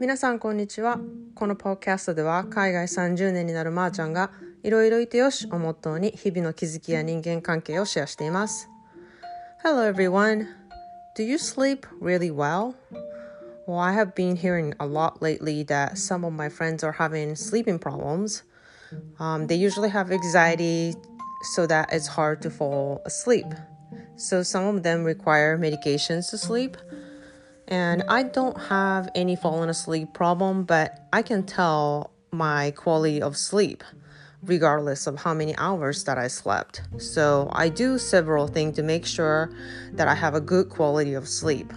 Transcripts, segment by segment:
皆さんこんにちはこのポッキャストでは海外30年になるまーちゃんがいろいろいてよしをモットーに日々の気づきや人間関係をシェアしています Hello everyone Do you sleep really well? Well, I have been hearing a lot lately that some of my friends are having sleeping problems. Um, they usually have anxiety so that it's hard to fall asleep. So some of them require medications to sleep. And I don't have any falling asleep problem, but I can tell my quality of sleep regardless of how many hours that I slept. So I do several things to make sure that I have a good quality of sleep.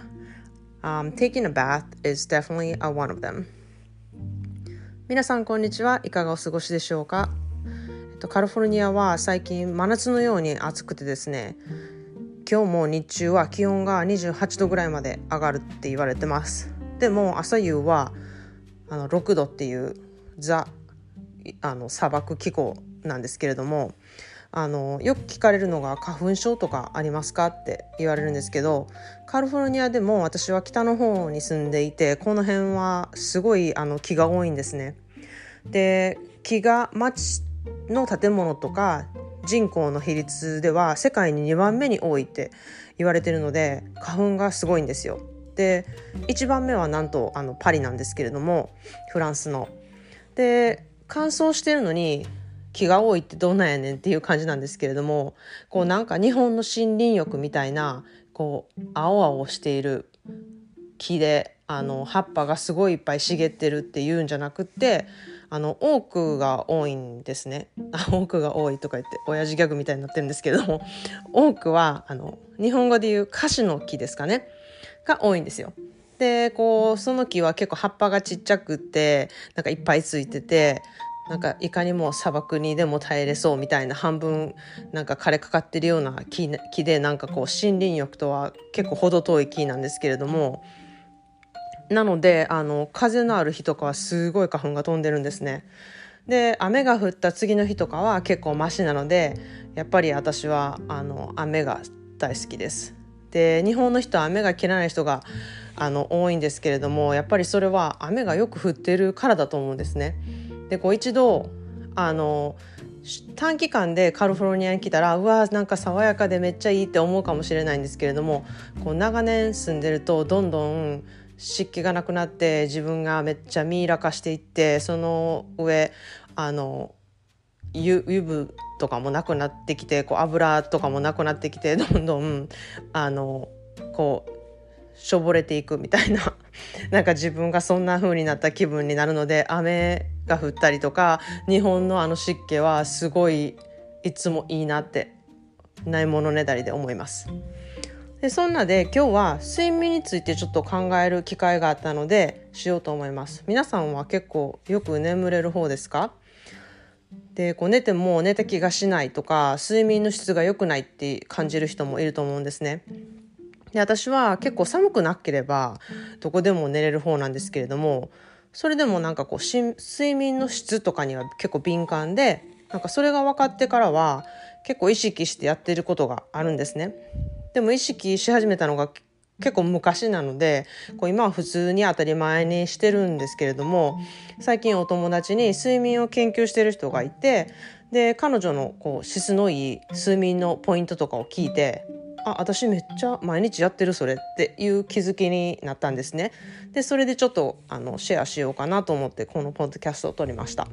Um, taking a bath is definitely a one of them. 皆さんこんにちはいかがお過ごしでしょうか、えっと、カリフォルニアは最近真夏のように暑くてですね 今日も日中は気温が28度ぐらいまで上がるって言われてますでも朝夕はあの6度っていうザあの砂漠気候なんですけれどもあのよく聞かれるのが花粉症とかありますかって言われるんですけどカリフォルニアでも私は北の方に住んでいてこの辺はすごいあの木が多いんですね。で木が町の建物とか人口の比率では世界に2番目に多いって言われてるので花粉がすごいんですよ。で1番目はなんとあのパリなんですけれどもフランスの。で乾燥してるのに木が多いってどんなんやねんっていう感じなんですけれどもこうなんか日本の森林浴みたいなこう青々している木であの葉っぱがすごいいっぱい茂ってるっていうんじゃなくってあの多くが多いんですね。多くが多いとか言って親父ギャグみたいになってるんですけれども多くはあの日本語で言うカシの木ですかね。が多いんですよ。でこうその木は結構葉っぱがちっちゃくってなんかいっぱいついててなんかいかにも砂漠にでも耐えれそうみたいな半分なんか枯れかかってるような木木でなんかこう森林浴とは結構程遠い木なんですけれどもなのであの風のある日とかはすごい花粉が飛んでるんですね。で雨が降った次の日とかは結構マシなのでやっぱり私はあの雨が大好きです。で日本の人は雨が嫌いな人があの多いんですけれどもやっぱりそれは雨がよく降ってるからだと思うんですね。でこう一度あの短期間でカリフォルニアに来たらうわなんか爽やかでめっちゃいいって思うかもしれないんですけれどもこう長年住んでるとどんどん湿気がなくなって自分がめっちゃミイラ化していってその上あの油分とかもなくなってきてこう油とかもなくなってきてどんどんあのこうしょぼれていくみたいな なんか自分がそんな風になった気分になるので雨が降ったりとか日本のあの湿気はすごいいつもいいなってないものねだりで思います。でそんなで今日は睡眠についてちょっと考える機会があったのでしようと思います。皆さんは結構よく眠れる方ですか？でこう寝ても寝た気がしないとか睡眠の質が良くないって感じる人もいると思うんですね。で私は結構寒くなければどこでも寝れる方なんですけれどもそれでもなんかこう睡眠の質とかには結構敏感でなんかそれが分かってからは結構意識してやってることがあるんですね。でも意識し始めたのが結構昔なのでこう今は普通に当たり前にしてるんですけれども最近お友達に睡眠を研究してる人がいてで彼女のこう質のいい睡眠のポイントとかを聞いてあ私めっちゃ毎日やってるそれっていう気づきになったんですね。でそれでちょっとあのシェアしようかなと思ってこのポッドキャストを撮りました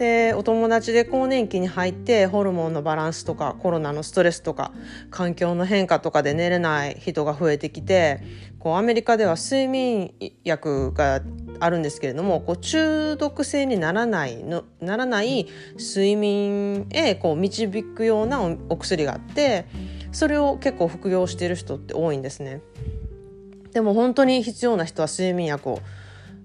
でお友達で更年期に入ってホルモンのバランスとかコロナのストレスとか環境の変化とかで寝れない人が増えてきてこうアメリカでは睡眠薬があるんですけれどもこう中毒性にならないのならない睡眠へこう導くようなお薬があってそれを結構服用している人って多いんですね。でも本当に必要な人は睡眠薬を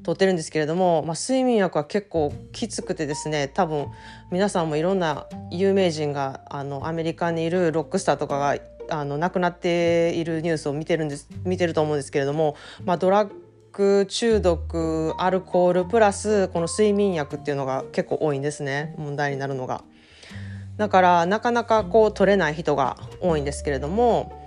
取ってるんですけれども、まあ、睡眠薬は結構きつくてですね多分皆さんもいろんな有名人があのアメリカにいるロックスターとかがあの亡くなっているニュースを見てるんです見てると思うんですけれども、まあ、ドラッグ中毒アルコールプラスこの睡眠薬っていうのが結構多いんですね問題になるのが。だからなかなかこう取れない人が多いんですけれども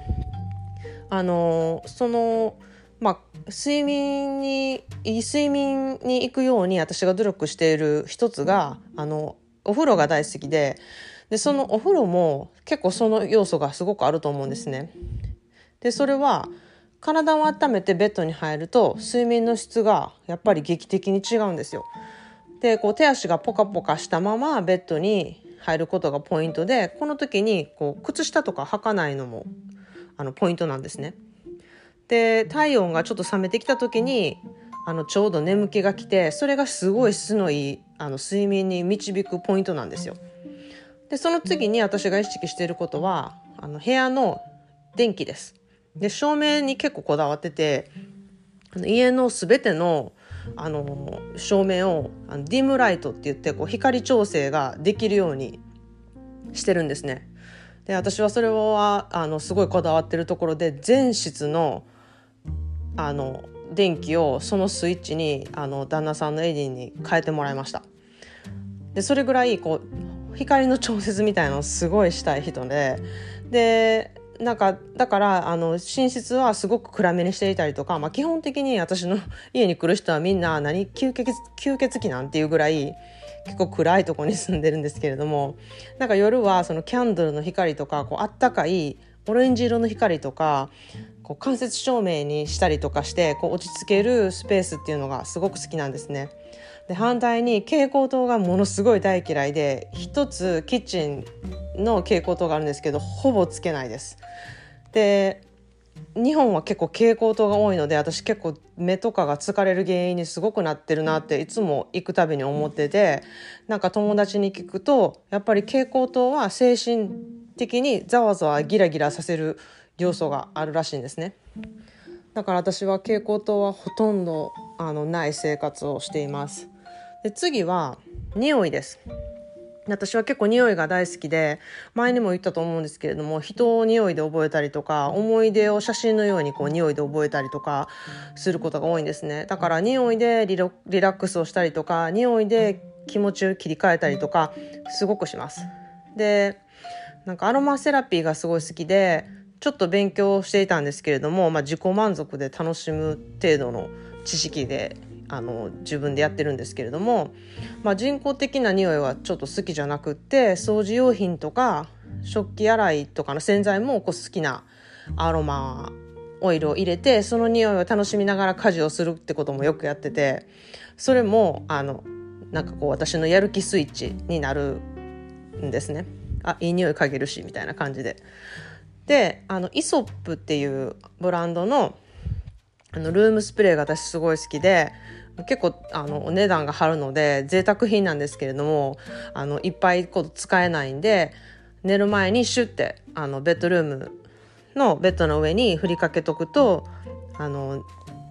あのそのまあ、睡眠にいい睡眠に行くように私が努力している一つがあのお風呂が大好きででそのお風呂も結構その要素がすごくあると思うんですね。でそれは体を温めてベッドに入ると睡眠の質がやっぱり劇的に違うんですよ。でこう手足がポカポカしたままベッドに入ることがポイントでこの時にこう靴下とか履かないのもあのポイントなんですね。で体温がちょっと冷めてきた時にあのちょうど眠気が来てそれがすごい質のいいあの睡眠に導くポイントなんですよ。でその次に私が意識していることはあの部屋の電気です。で照明に結構こだわっててあの家の全てのあの照明をあのディムライトって言ってこう光調整ができるようにしてるんですね。で私はそれはあのすごいこだわってるところで全室のあの電気をそのスイッチにあの旦那さんのエディに変えてもらいました。でそれぐらいこう光の調節みたいなのをすごいしたい人ででなんかだからあの寝室はすごく暗めにしていたりとか、まあ、基本的に私の 家に来る人はみんな何吸血吸血鬼なんていうぐらい結構暗いとこに住んでるんですけれどもなんか夜はそのキャンドルの光とかこうあったかいオレンジ色の光とかこう間接照明にしたりとかしてこう落ち着けるスペースっていうのがすごく好きなんですね。で反対に蛍光灯がものすごい大嫌いで一つキッチンの蛍光灯があるんですけどほぼつけないです。で日本は結構蛍光灯が多いので私結構目とかが疲れる原因にすごくなってるなっていつも行くたびに思っててなんか友達に聞くとやっぱり蛍光灯は精神的にざわざわギラギラさせる要素があるらしいんですね。だから私は蛍光灯はほとんどあのない生活をしています。で次は匂いです。私は結構匂いが大好きで前にも言ったと思うんですけれども人を匂いで覚えたりとか思い出を写真のようにこう匂いで覚えたりとかすることが多いんですね。だから匂いでリラックスをしたりとか匂いで気持ちを切り替えたりとかすごくします。でなんかアロマセラピーがすごい好きでちょっと勉強していたんですけれども、まあ、自己満足で楽しむ程度の知識であの自分でやってるんですけれども、まあ、人工的な匂いはちょっと好きじゃなくって掃除用品とか食器洗いとかの洗剤もこう好きなアロマオイルを入れてその匂いを楽しみながら家事をするってこともよくやっててそれもあのなんかこう私のやる気スイッチになるんですね。あいい匂い嗅げるしみたいな感じで。であのイソップっていうブランドのあのルームスプレーが私すごい好きで結構あのお値段が張るので贅沢品なんですけれどもあのいっぱいこう使えないんで寝る前にシュッてあのベッドルームのベッドの上に振りかけとくとあの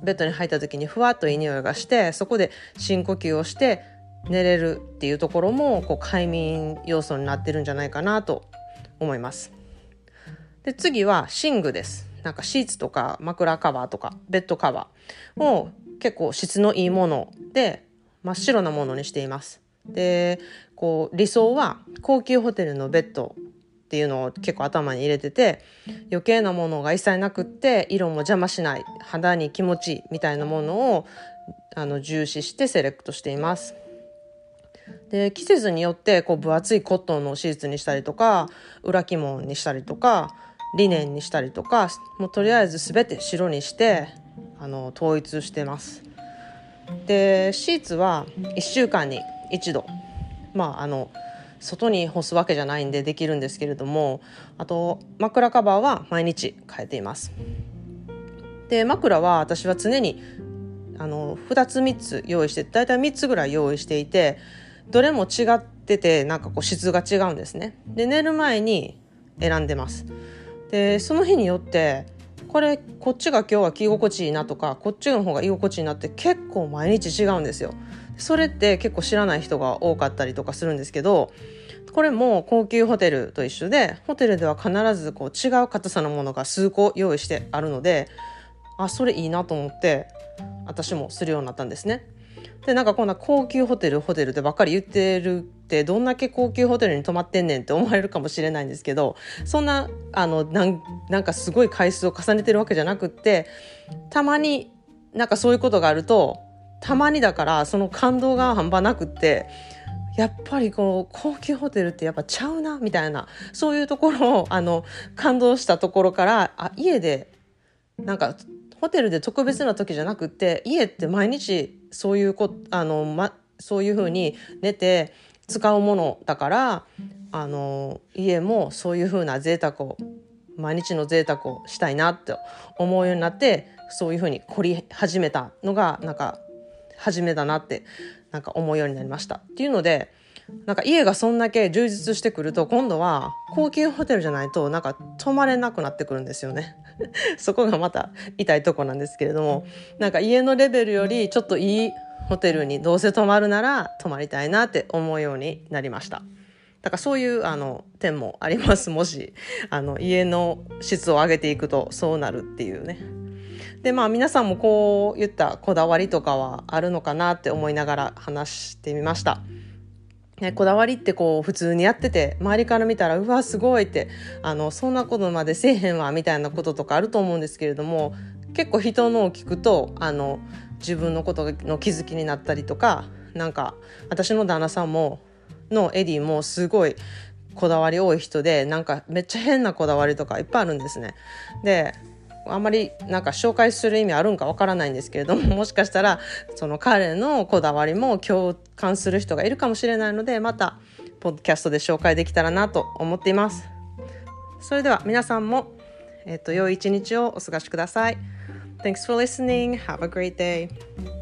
ベッドに入った時にふわっといい匂いがしてそこで深呼吸をして寝れるっていうところもこう快眠要素になってるんじゃないかなと思います。で次は寝具です。なんかシーツとか枕カバーとかベッドカバーを結構質のいいもので真っ白なものにしています。でこう理想は高級ホテルのベッドっていうのを結構頭に入れてて余計なものが一切なくって色も邪魔しない肌に気持ちいいみたいなものをあの重視してセレクトしています。で季節によってこう分厚いコットンのシーツにしたりとか裏起毛にしたりとかリネンにしたりとかもうとりあえず全て白にしてあの統一してます。でシーツは1週間に1度まああの外に干すわけじゃないんでできるんですけれどもあと枕カバーは毎日変えています。で枕は私は常にあの2つ3つ用意して大体3つぐらい用意していてどれも違っててなんかこう質が違うんですねで寝る前に選んでますでその日によってこれこっちが今日は着心地いいなとかこっちの方が居心地いいなって結構毎日違うんですよ。それって結構知らない人が多かったりとかするんですけどこれも高級ホテルと一緒でホテルでは必ずこう違う硬さのものが数個用意してあるのであそれいいなと思って私もするようになったんですね。でなんかこんな高級ホテルホテルってばっかり言ってるってどんだけ高級ホテルに泊まってんねんって思われるかもしれないんですけどそんなあのなんなんかすごい回数を重ねてるわけじゃなくってたまになんかそういうことがあるとたまにだからその感動が半端なくってやっぱりこう高級ホテルってやっぱちゃうなみたいなそういうところをあの感動したところからあ家でなんかホテルで特別な時じゃなくって家って毎日そういうこあの、ま、そういうふうに寝て使うものだからあの家もそういうふうな贅沢を毎日の贅沢をしたいなって思うようになってそういうふうに凝り始めたのがなんか始めだなってなんか思うようになりました。っていうのでなんか家がそんだけ充実してくると今度は高級ホテルじゃないとなんか泊まれなくなってくるんですよね。そこがまた痛いとこなんですけれどもなんか家のレベルよりちょっといいホテルにどうせ泊まるなら泊まりたいなって思うようになりました。だからそういうあの点もありますもしあの家の質を上げていくとそうなるっていうね。でまあ皆さんもこういったこだわりとかはあるのかなって思いながら話してみました。ね、こだわりってこう普通にやってて周りから見たらうわすごいってあのそんなことまでせえへんわみたいなこととかあると思うんですけれども結構人のを聞くとあの自分のことの気づきになったりとかなんか私の旦那さんものエディもすごいこだわり多い人でなんかめっちゃ変なこだわりとかいっぱいあるんですね。であんまりなんか紹介する意味あるんかわからないんですけれども もしかしたらその彼のこだわりも共感する人がいるかもしれないのでまたポッドキャストで紹介できたらなと思っています。それでは皆さんも、えっと、良い一日をお過ごしください。Thanks for listening. Have a great day.